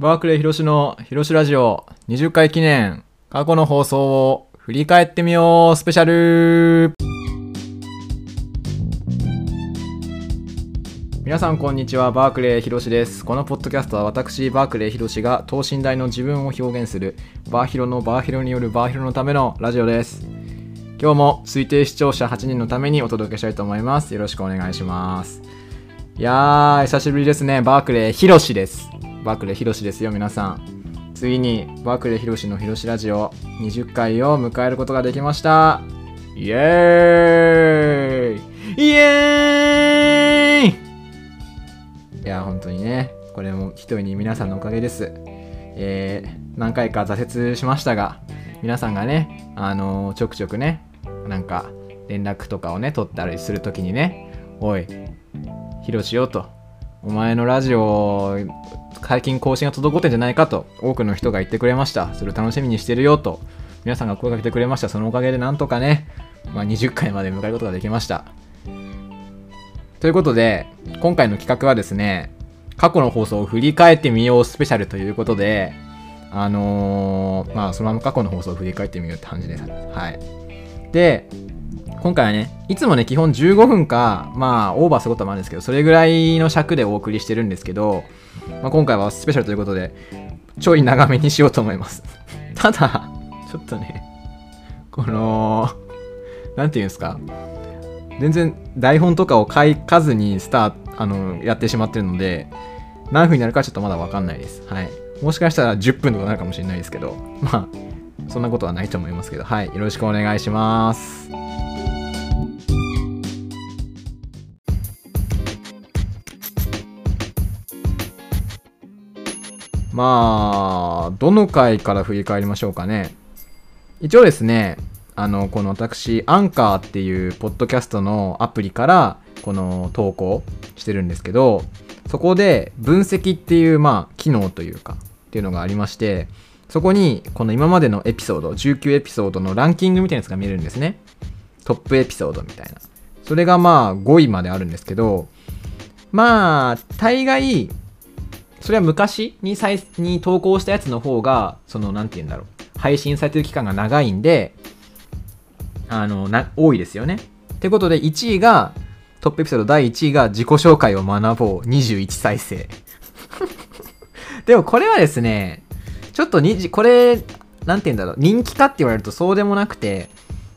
バークレー広しの広しラジオ20回記念過去の放送を振り返ってみようスペシャル皆さんこんにちはバークレー広しです。このポッドキャストは私バークレー広しが等身大の自分を表現するバーヒロのバーヒロによるバーヒロのためのラジオです。今日も推定視聴者8人のためにお届けしたいと思います。よろしくお願いします。いやー久しぶりですねバークレー広しです。バークレーひろしですよ皆さん。ついにバークレーひろしのひろしラジオ20回を迎えることができました。イエーイ。イエーイ。いや本当にねこれも一重に皆さんのおかげです。えー、何回か挫折しましたが皆さんがねあのー、ちょくちょくねなんか連絡とかをね取ったりするときにねおいひろしよとお前のラジオ最近更新が滞ってんじゃないかと多くの人が言ってくれました。それを楽しみにしてるよと。皆さんが声かけてくれました。そのおかげでなんとかね、まあ、20回まで迎えることができました。ということで今回の企画はですね過去の放送を振り返ってみようスペシャルということであのー、まあそのまま過去の放送を振り返ってみようって感じです。はい。で今回はね、いつもね、基本15分か、まあ、オーバーすることもあるんですけど、それぐらいの尺でお送りしてるんですけど、まあ、今回はスペシャルということで、ちょい長めにしようと思います。ただ、ちょっとね、この、なんていうんですか、全然台本とかを書かずにスターあの、やってしまってるので、何分になるかちょっとまだわかんないです。はい。もしかしたら10分とかなるかもしれないですけど、まあ、そんなことはないと思いますけど、はい。よろしくお願いします。まあ、どの回から振り返りましょうかね。一応ですね、あの、この私、アンカーっていうポッドキャストのアプリから、この投稿してるんですけど、そこで分析っていう、まあ、機能というか、っていうのがありまして、そこに、この今までのエピソード、19エピソードのランキングみたいなやつが見れるんですね。トップエピソードみたいな。それがまあ5位まであるんですけど、まあ、大概、それは昔に再に投稿したやつの方が、その、なんて言うんだろう。配信されてる期間が長いんで、あの、な、多いですよね。ってことで、1位が、トップエピソード第1位が自己紹介を学ぼう21再生。でもこれはですね、ちょっとに、これ、なんて言うんだろう、人気かって言われるとそうでもなくて、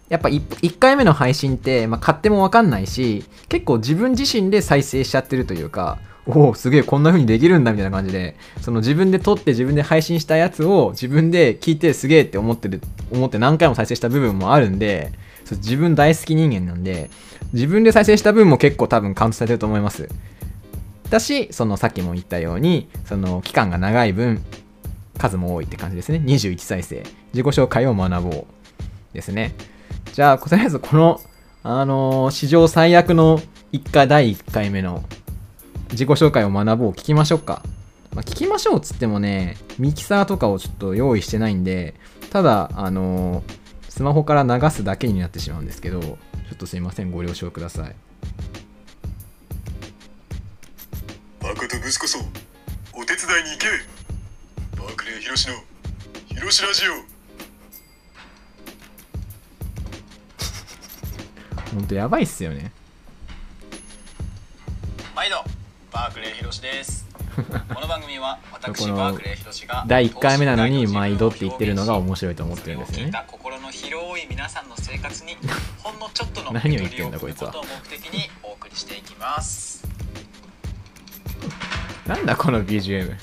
やっぱ 1, 1回目の配信って、まあ、勝手もわかんないし、結構自分自身で再生しちゃってるというか、おおすげえこんな風にできるんだみたいな感じでその自分で撮って自分で配信したやつを自分で聞いてすげえって思ってる思って何回も再生した部分もあるんで自分大好き人間なんで自分で再生した分も結構多分カウントされてると思います。だしそのさっきも言ったようにその期間が長い分数も多いって感じですね。21再生。自己紹介を学ぼうですね。じゃあとりあえずこのあのー、史上最悪の1回第1回目の自己紹介を学ぼう聞きましょうか。まあ、聞きましょうっつってもね、ミキサーとかをちょっと用意してないんで、ただ、あのー、スマホから流すだけになってしまうんですけど、ちょっとすいません、ご了承ください。バカと息子そお手伝いに行けバークレー広しの広しラジオ ほんとやばいっすよね。毎度バークレーひろしです。この番組は私バークレーひろしが第1回目なのに毎度って言ってるのが面白いと思ってるんですよね。心の広い皆さんの生活に ほんのちょっとの何を言ってんだこいつは。ことを目的にお送りしていきます。なんだこの BGM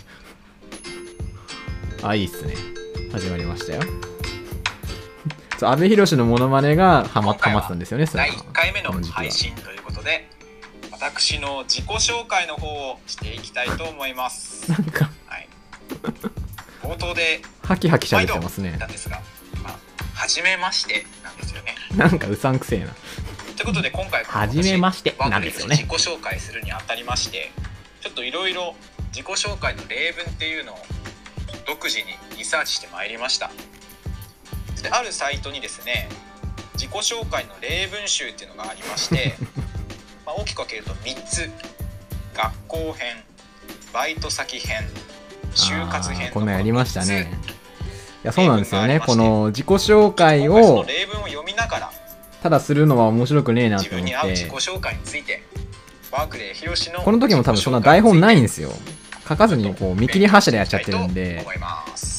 あいいっすね。始まりましたよ。阿部寛のモノマネがハマハマってたんですよね第1回目の配信ということで私の自己紹介の方をしていきたいと思います。なんか、はい、冒頭でハキハキしゃべってますね。なんですが、まあ、初めましてなんですよね。なんかうさんくせえな。ということで今回初めましてなんですよね。自己紹介するにあたりましてちょっといろいろ自己紹介の例文っていうのを独自にリサーチしてまいりました。であるサイトにですね自己紹介の例文集っていうのがありまして まあ、大きく分けると3つ。学校編バイト先編就活編こんなんやりましたね。こいやそうなんですよね。この自己紹介を例文を読みながらただするのは面白くねえなと思っ自分に合う自己て紹介についてバーク広しのこの時も多分そんな台本ないんですよ。書かずにこう見切り発車でやっちゃってるんで。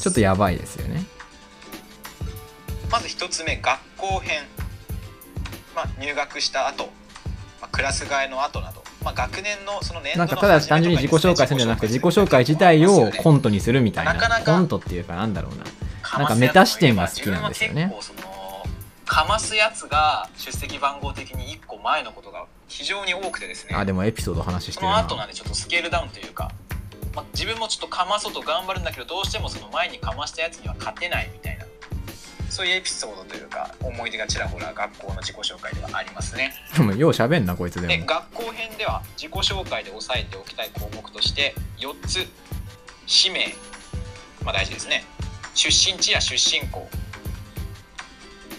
ちょっとやばいですよね。まず一つ目学校編、まあ、入学した後、まあクラス替えの後など、まあ、学年のその年度のなんかただ単純に自己紹介するんじゃなくて自己紹介自体をコンントにするみたいななかなかコントっていうかなんだろうな。なんかメタ視点が好きなんですよね。かますやつが出席番号的に1個前のことが非常に多くてですね。あでもエピソード話しそてるな。の後なんでちょっとスケールダウンというか、まあ、自分もちょっとかまそうと頑張るんだけどどうしてもその前にかましたやつには勝てないみたいなそういうエピソードというか思い出がちらほら学校の自己紹介ではありますね。でもよう喋んなこいつでも。で学校編では自己紹介で押さえておきたい項目として4つ氏名、まあ、大事ですね。出身地や出身校。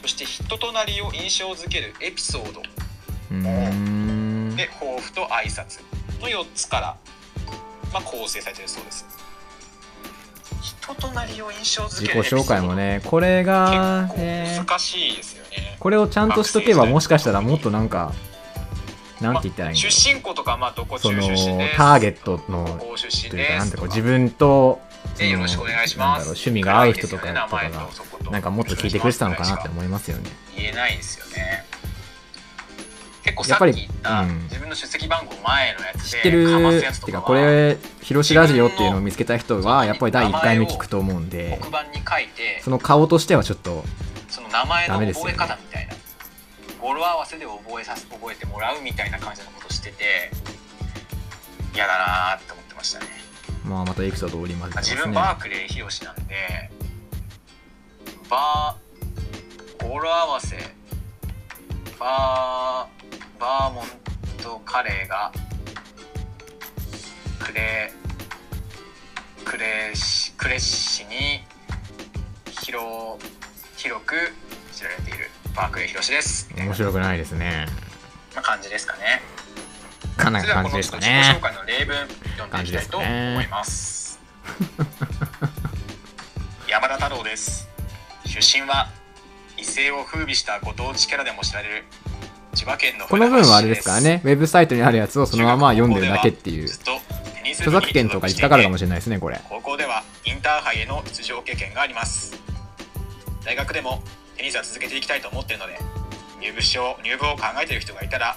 そして人となりを印象づけるエピソード。で抱負と挨拶の4つから、まあ、構成されているそうです自己紹介もねこれが結ね構難しいですよね。これをちゃんとしとけばもしかしたらもっとなんかなんて言ったらいいんだろう。出身校とかまあどこ中その出身ですターゲットのというかなんていうか。自分とそのでよろしくお願いしなんますだろう趣味が合う人とかとかがなんかもっと聞いてくれてたのかなって思いますよね。言えないですよね結構やっぱりさっき言ったうん。自分の出席番号前のやつで知ってるかますやつとかはっていうかこれ「ひろしラジオ」っていうのを見つけた人はやっぱり第1回目聞くと思うんで黒板に書いてその顔としてはちょっとその名前の覚え方みたいな、語呂合わせで覚えさせ覚えてもらうみたいな感じのことしてて嫌だなーって思ってましたね。まあまたエピソードを織り交ぜて自ますね。分バークレー広しなんでバー語呂合わせバーバーモントカレーがクレクレシクレッシに広広く知られているバークレー広しです。面白くないですね。感じですかね。かなり感じですか自己紹ね介の例文読んでいきたいと思います。山田太郎です。出身は一世を風靡したご当地キャラでも知られるこの文はあれですからねウェブサイトにあるやつをそのまま読んでるだけっていう。著に作権とか引っかかるかもしれないですねこれ。高校ではインターハイへの出場経験があります。大学でもテニスは続けていきたいと思っているので入部しよう入部を考えている人がいたら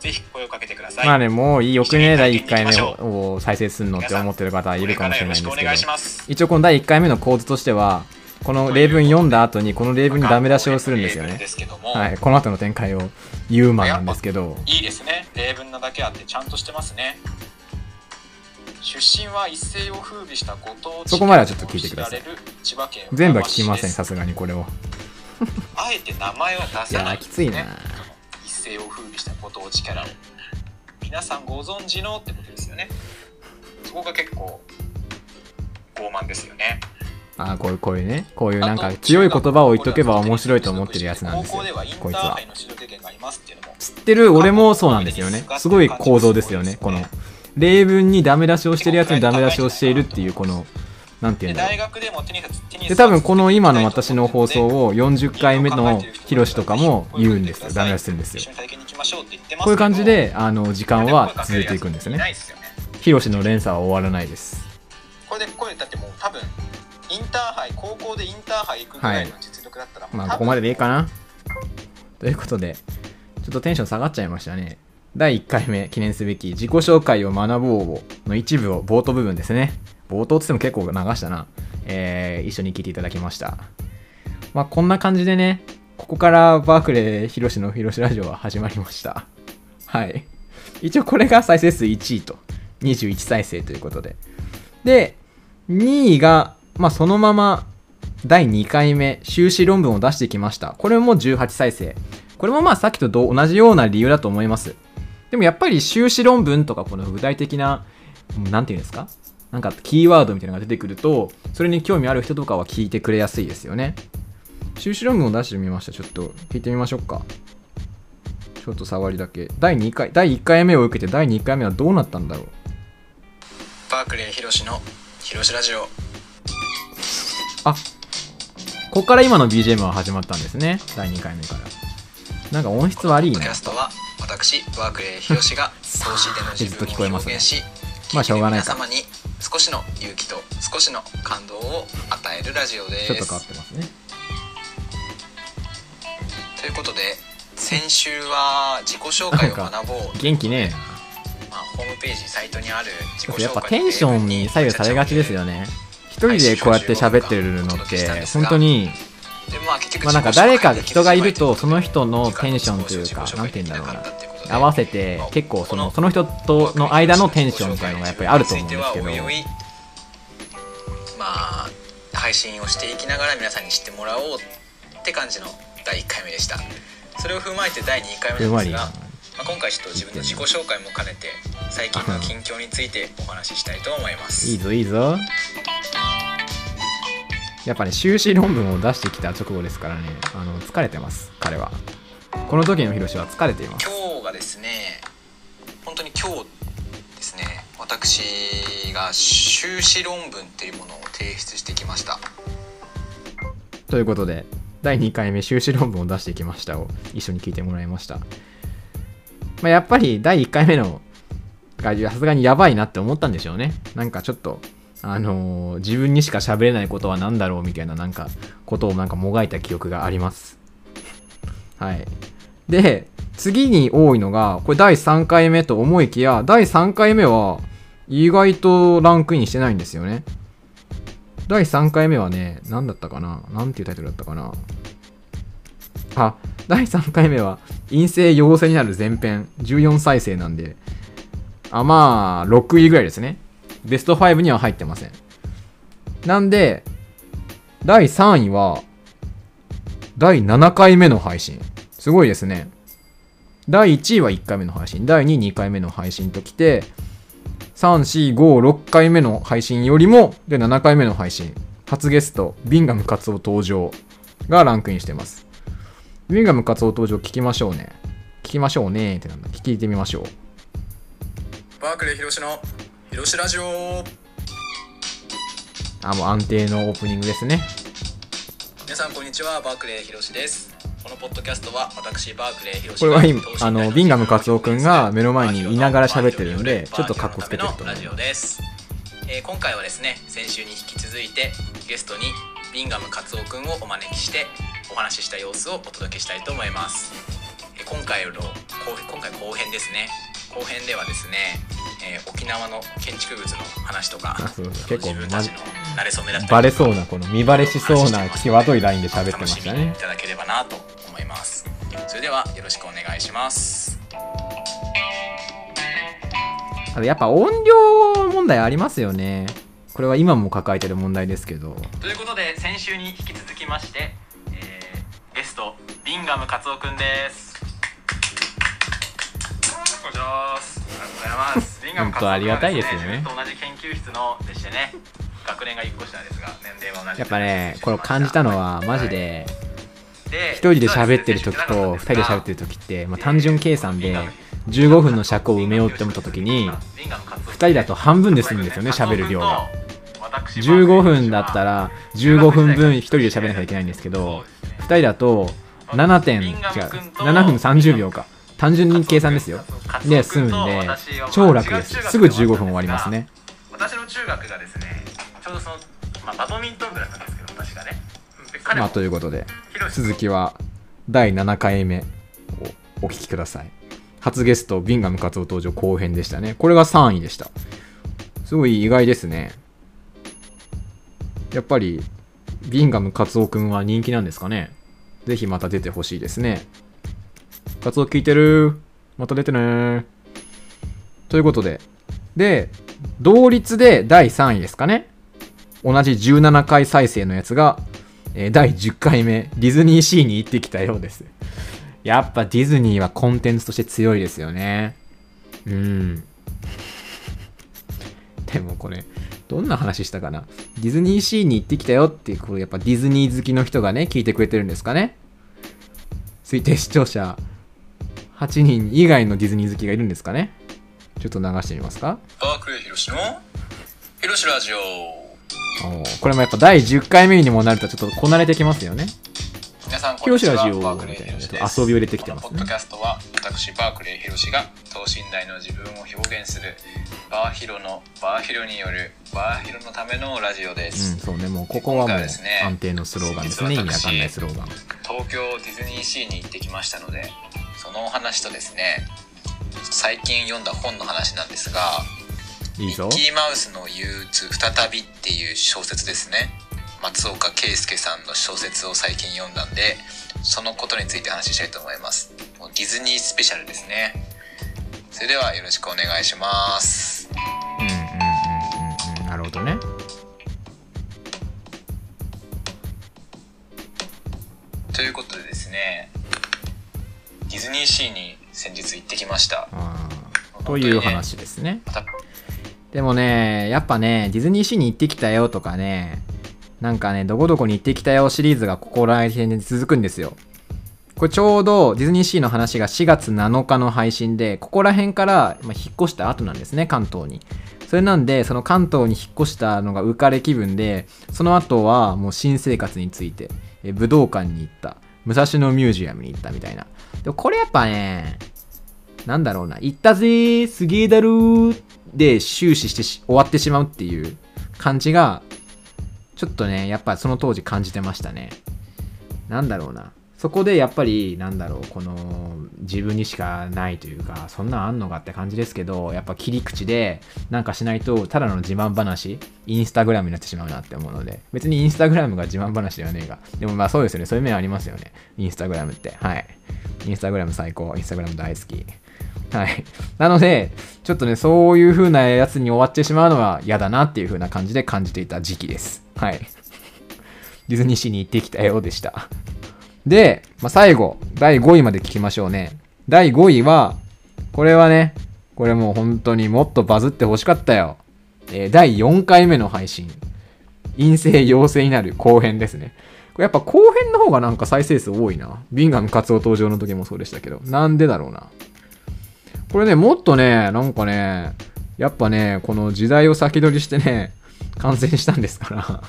ぜひ声をかけてください、まあねもういいよくね第1回目をを再生するのって思ってる方いるかもしれないんですけど。一応この第1回目の構図としてはこの例文読んだ後にこの例文にダメ出しをするんですよね。はい。この後の展開を言うマンなんですけど。いいですね。例文なだけあってちゃんとしてますね。出身は一世を風靡したご当地そこまではちょっと聞いてください。全部は聞きませんさすがにこれを。あえて名前は出いさない。やーきついな。ね一世を風靡したご当地キャラを。皆さんご存知のってことですよね。そこが結構傲慢ですよねあーこういうこういうねこういうなんか強い言葉を言っとけば面白いと思ってるやつなんですよ。こいつは。知ってる？俺もそうなんですよね。すごい構造ですよねこの。例文にダメ出しをしてるやつにダメ出しをしているっていうこのなんていでうんだろう。大学で多分この今の私の放送を40回目のヒロシとかも言うんですよ。ダメ出しするんですよ。こういう感じであの時間は続いていくんですね。ヒロシの連鎖は終わらないです。これでこれだってもう多分インターハイ高校でインターハイ行くぐらいの実力だったら、もう多分まあここまででいいかな。ということでちょっとテンション下がっちゃいましたね。第1回目記念すべき自己紹介を学ぼうの一部を冒頭部分ですね。冒頭っつっても結構流したな、えー一緒に聞いていただきました。まあこんな感じでねここからバークレーヒロシのヒロシラジオは始まりました。はい。一応これが再生数1位と。21再生ということで。で2位がまあそのまま第2回目修士論文を出してきました。これも18再生。これもまあさっきと同じような理由だと思います。でもやっぱり修士論文とかこの具体的な何て言うんですか？なんかキーワードみたいなのが出てくるとそれに興味ある人とかは聞いてくれやすいですよね。修士論文を出してみました。ちょっと聞いてみましょうか。ちょっと触りだけ。第2回第1回目を受けて第2回目はどうなったんだろう？バークレー広しの広しラジオ。あここから今の BGM は始まったんですね。第2回目から。なんか音質悪いなポッドキャストは私バークレー広しが 投資での自分を表現しまあしょうがないか。皆様に少しの勇気と少しの感動を与えるラジオです。ちょっと変わってますね。ということで先週は自己紹介を学ぼう。元気ねまあ、ホームページサイトにある自己紹介やっぱテンションに左右されがちですよね。一人でこうやって喋ってるのって本当にでまあなんか誰か人がいるとその人のテンションというかなんて言うんだろうな合わせて結構そのその人との間のテンションみたいなのがやっぱりあると思うんですけどまあ配信をしていきながら皆さんに知ってもらおうって感じの第1回目でしたそれを踏まえて第2回目なんですが、まあ、今回ちょっと自分の自己紹介も兼ねて最近の近況についてお話ししたいと思いますいいぞいいぞやっぱね修士論文を出してきた直後ですからね。あの疲れてます彼は。この時のヒロシは疲れています。今日がですね本当に今日ですね。私が修士論文っていうものを提出してきました。ということで第2回目修士論文を出してきましたを一緒に聞いてもらいました、まあ、やっぱり第1回目のがさすがにやばいなって思ったんでしょうね。なんかちょっとあのー自分にしか喋れないことは何だろうみたいななんかことをなんかもがいた記憶があります。はい。で次に多いのがこれ第3回目と思いきや第3回目は意外とランクインしてないんですよね。第3回目はね、何だったかな？なんていうタイトルだったかな？あ、第3回目は、陰性陽性になる前編、14再生なんで、あ、まあ、6位ぐらいですね。ベスト5には入ってません。なんで、第3位は、第7回目の配信。すごいですね。第1位は1回目の配信。第2位、2回目の配信ときて、3、4、5、6回目の配信よりも、で、7回目の配信。初ゲスト、ビンガムカツオ登場がランクインしてます。ビンガムカツオ登場聞きましょうね。聞きましょうねってなんだ。聞いてみましょう。バークレー広しの広しラジオ。あ、もう安定のオープニングですね。皆さんこんにちは。バークレー広しです。このポッドキャストは私バークレー広しこれは今あのビンガムカツオくんが目の前にいながら喋ってるんでちょっとカッコつけてると。思うラジオです、えー今回はですね先週に引き続いてゲストにビンガムカツオくんをお招きしてお話しした様子をお届けしたいと思います、えー今回の後今回後編ですね。後編ではですね、えー沖縄の建築物の話とか結構自分たちの慣れ初めだったりバレそうな、この見バレしそうな際どいラインで喋ってましたねい。ただければなと思いますそれではよろしくお願いしますあとやっぱ音量問題ありますよね。これは今も抱えてる問題ですけど。ということで先週に引き続きまして、えーゲストビンガムカツオくんですこんにちはありがとうございますビンガム本当ありがたいですよね。同じ研究室のでしてね学年が1個下ですが年齢は同じやっぱね、これを感じたのはマジで、で一人で喋ってる時と二人で喋ってる時って、まあ、単純計算で15分の尺を埋めようって思った時に、2人だと半分で済むんですよね、喋る量が。15分だったら15分分1人で喋らなきゃいけないんですけど2人だと7点違う7分30秒か単純に計算ですよ。で済むんで超楽です。すぐ15分終わりますね。私の中学がですねちょうどその、まあ、バドミントン部だったんですけど確かね。まあということで続きは第7回目をお聞きください。初ゲストビンガムカツオ登場後編でしたね。これが3位でした。すごい意外ですね。やっぱりビンガムカツオくんは人気なんですかね。ぜひまた出てほしいですねカツオ聞いてる。また出てね。ということで。で同率で第3位ですかね。同じ17回再生のやつがえー第10回目、ディズニーシーに行ってきたようです。やっぱディズニーはコンテンツとして強いですよね。うん。でもこれ、どんな話したかな。ディズニーシーに行ってきたよって、これやっぱディズニー好きの人がね、聞いてくれてるんですかね。推定視聴者8人以外のディズニー好きがいるんですかね？ちょっと流してみますか？バークレー広しの広しラジオ。おーこれもやっぱ第10回目にもなるとちょっとこなれてきますよね。皆さんこんにちはヒロシラジオバークレーヒロシです。遊びを入れてきてますね。ポッドキャストは私バークレーヒロシが等身大の自分を表現するバーヒロのバーヒロによるバーヒロのためのラジオでうんす、そうねもうここはもう安定のスローガンですね。意味わかんないスローガン。東京ディズニーシーに行ってきましたのでそのお話とですね最近読んだ本の話なんですがいいぞ。ミッキーマウスの憂鬱再びっていう小説ですね。松岡圭介さんの小説を最近読んだんでそのことについて話したいと思います。もうディズニースペシャルですね。それではよろしくお願いします。うんうんうんうんうん。なるほどね先日行ってきました。という話ですね。でもねやっぱねディズニーシーに行ってきたよとかねなんかねどこどこに行ってきたよシリーズがここら辺で続くんですよ。これちょうどディズニーシーの話が4月7日の配信でここら辺から、まあ、引っ越した後なんですね関東に。それなんでその関東に引っ越したのが浮かれ気分でその後はもう新生活についてえ武道館に行った。武蔵野ミュージアムに行ったみたいな。でもこれやっぱねなんだろうな、行ったぜー、すげーだろーで終始してし終わってしまうっていう感じが、ちょっとね、やっぱその当時感じてましたね。なんだろうな。そこでやっぱり、なんだろう、この自分にしかないというか、そんなんあんのかって感じですけど、やっぱ切り口でなんかしないと、ただの自慢話、インスタグラムになってしまうなって思うので、別にインスタグラムが自慢話ではねえが、でもまあそうですよね、そういう面ありますよね。インスタグラムって。はい。インスタグラム最高。インスタグラム大好き。はい。なので、ちょっとね、そういう風なやつに終わってしまうのは嫌だなっていう風な感じで感じていた時期です。はい。ディズニーシーに行ってきたようでした。で、まあ、最後、第5位まで聞きましょうね。第5位は、これはね、これもう本当にもっとバズってほしかったよ。えー第4回目の配信。陰性陽性になる後編ですね。これやっぱ後編の方がなんか再生数多いな。ビンガムカツオ登場の時もそうでしたけど。なんでだろうな。これね、もっとね、なんかね、やっぱね、この時代を先取りしてね、完成したんですから。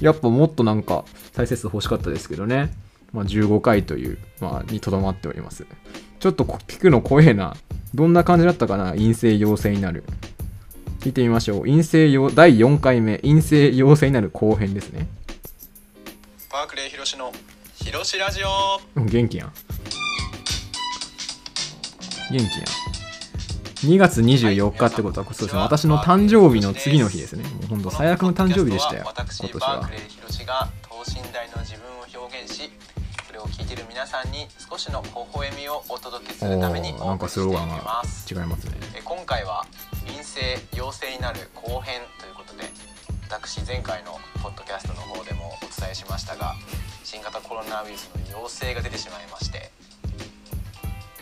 やっぱもっとなんか再生数欲しかったですけどね。まあ15回という、まあ、にとどまっております。ちょっとこ聞くの怖えな。どんな感じだったかな？陰性陽性になる。聞いてみましょう。陰性陽、第4回目、陰性陽性になる後編ですね。バークレーヒロシのヒロシラジオうん元気やん。元気やん。2月24日ってことは、そうですね、私の誕生日の次の日ですね。もうほんと最悪の誕生日でしたよ、今私年はを表現しそれを聞いている皆さんに少しの微笑みをお届けすおるためにーなんかお送りしていきスローガンがます違いますね。え今回は陰性陽性になる後編ということで私前回のポッドキャストの方でもお伝えしましたが新型コロナウイルスの陽性が出てしまいまして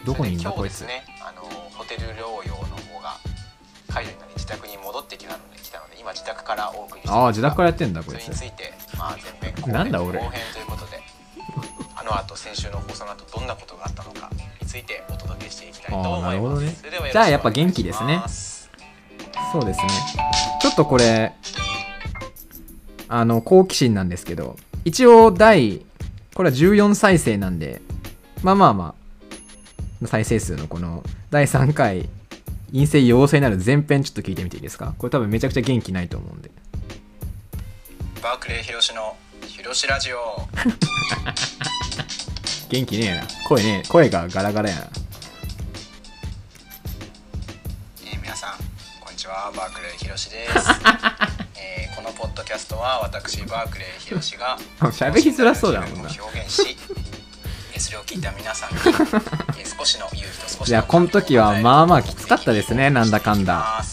どこにいんだそこいつ。ねあのホテル療養の方が解除になり自宅に戻ってきたので来たので今自宅からお送りしてああ、自宅からやってんだ、こいつそれに。ついて、まあ、前編後編後編ということであの後先週の放送の後どんなことがあったのかについてお届けしていきたいと思いますなるほどねじゃあやっぱ元気ですねそうですね。ちょっとこれ、あの、好奇心なんですけど、一応第、これは14再生なんで、まあまあまあ、再生数のこの第3回、陰性陽性になる前編ちょっと聞いてみていいですか？これ多分めちゃくちゃ元気ないと思うんで。バークレーヒロシのヒロシラジオ 元気ねえな。声ねえ、声がガラガラやな。えー皆さんこんにちはバークレーヒロシです、えーこのポッドキャストは私バークレーヒロシが喋りづらそうだもんな表現し えーそれを聞いた皆さんに、えー少しの勇気と少しのいや、この時はまあまあきつかったですね、なんだかんだ。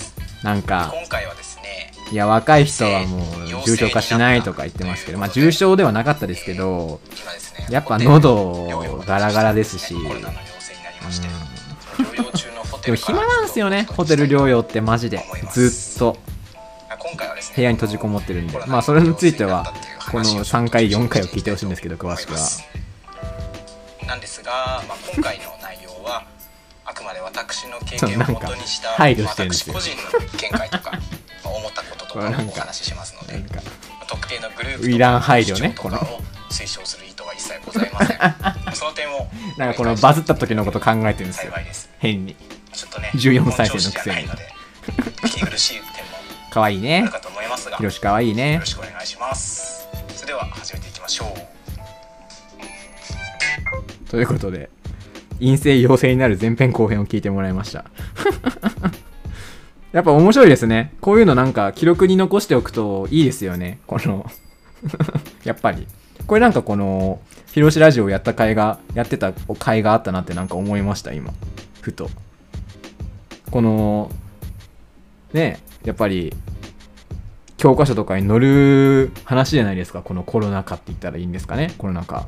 なんか、今回はですねいや、若い人はもう重症化しないとか言ってますけど、まあ重症ではなかったですけど、今ですねやっぱ喉ガラガラですしうその療養中のホテでも暇なんすよね、ホテル療養ってマジで。ずっと今回はですね部屋に閉じこもってるんで。まあそれについては、この3回、4回を聞いてほしいんですけど、詳しくは。なんですが、まあ、今回の内容はあくまで私の経験をなんかもとにした配慮してるんですよ。私個人の見解とかまあ思ったことととかをお話ししますのでなんか特定のグループウイラン配慮ね主張とかを推奨する意図は一切ございません。その点をなんかこのバズった時のこと考えてるんですよ。です。変に。ちょっとね14再生のくせに。本調子じゃないので 聞き苦しい点もかわいいね。あるかと思いますがひろしかわいいね。よろしくお願いします。それでは始めていきましょうということで陰性陽性になる前編後編を聞いてもらいました。やっぱ面白いですね。こういうのなんか記録に残しておくといいですよね。この やっぱり。これなんかこのひろしラジオをやった回がやってた回があったなってなんか思いました今。ふと。このねやっぱり教科書とかに載る話じゃないですか。このコロナ禍って言ったらいいんですかね。コロナ禍。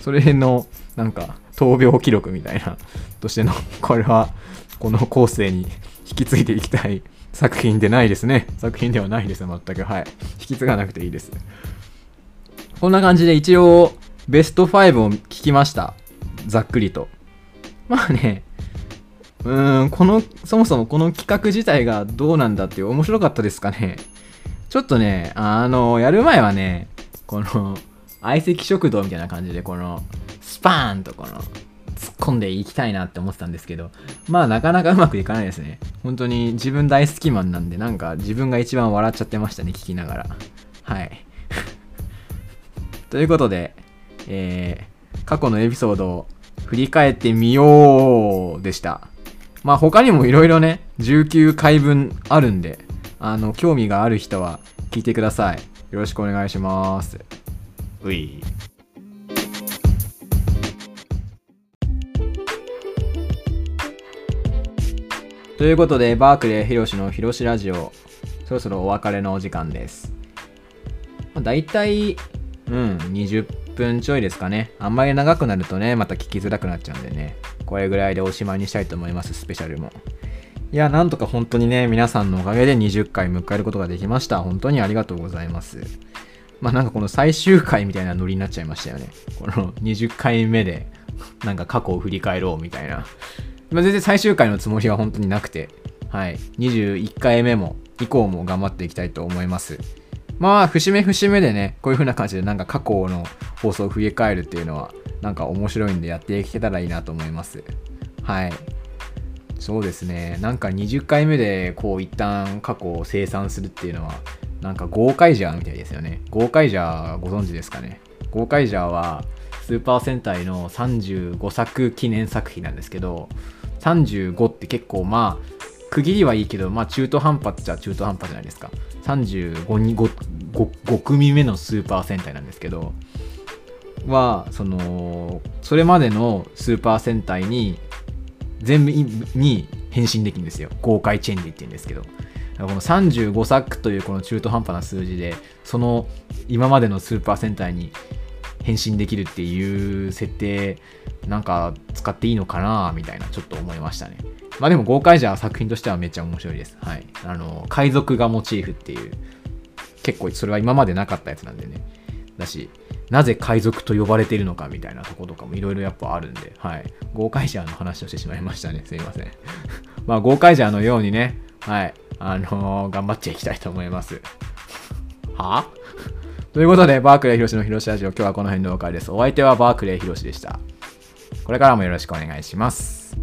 それのなんか闘病記録みたいなとしてのこれはこの後世に引き継いでいきたい作品でないですね。作品ではないです全く。はい。引き継がなくていいです。こんな感じで一応ベスト5を聞きました。ざっくりと。まあね。うーんこのそもそもこの企画自体がどうなんだっていう面白かったですかね。ちょっとねあのやる前はねこの相席食堂みたいな感じでこのスパーンとこの突っ込んでいきたいなって思ってたんですけどまあなかなかうまくいかないですね。本当に自分大好きマンなんでなんか自分が一番笑っちゃってましたね聞きながら。はい。ということでえー、過去のエピソードを振り返ってみようでした。まあ他にもいろいろね19回分あるんであの興味がある人は聞いてください。よろしくお願いします。うい。ということでバークレーひろしのひろしラジオ。そろそろお別れのお時間です、まあ、大体うん20分ちょいですかね。あんまり長くなるとねまた聞きづらくなっちゃうんでね。これぐらいでおしまいにしたいと思いますスペシャルも。いやなんとか本当にね皆さんのおかげで20回迎えることができました。本当にありがとうございます。まあなんかこの最終回みたいなノリになっちゃいましたよね。この20回目でなんか過去を振り返ろうみたいな。まあ全然最終回のつもりは本当になくて。はい。21回目も以降も頑張っていきたいと思います。まあ節目節目でねこういう風な感じでなんか過去の放送を振り返るっていうのはなんか面白いんでやっていけたらいいなと思います。はい。そうですね。なんか20回目でこう一旦過去を清算するっていうのはなんか豪快ジャーみたいですよね。豪快ジャーご存知ですかね。豪快ジャーはスーパー戦隊の35作記念作品なんですけど35って結構まあ区切りはいいけどまあ中途半端っちゃ中途半端じゃないですか。35に 5, 5, 5組目のスーパー戦隊なんですけどはそのそれまでのスーパー戦隊に全部に変身できるんですよ。豪快チェンジっていうんですけど。この35作というこの中途半端な数字でその今までのスーパー戦隊に変身できるっていう設定なんか使っていいのかなみたいなちょっと思いましたねまあでも豪快じゃ作品としてはめっちゃ面白いですはいあの海賊がモチーフっていう結構それは今までなかったやつなんでねだしなぜ海賊と呼ばれているのかみたいなとことかもいろいろやっぱあるんで、はい。豪快ジャーの話をしてしまいましたね。すいません。まあ、豪快ジャーのようにね、はい。あのー頑張っていきたいと思います。は？ということで、バークレーひろしのひろしラジオ、今日はこの辺でお別れです。お相手はバークレーひろしでした。これからもよろしくお願いします。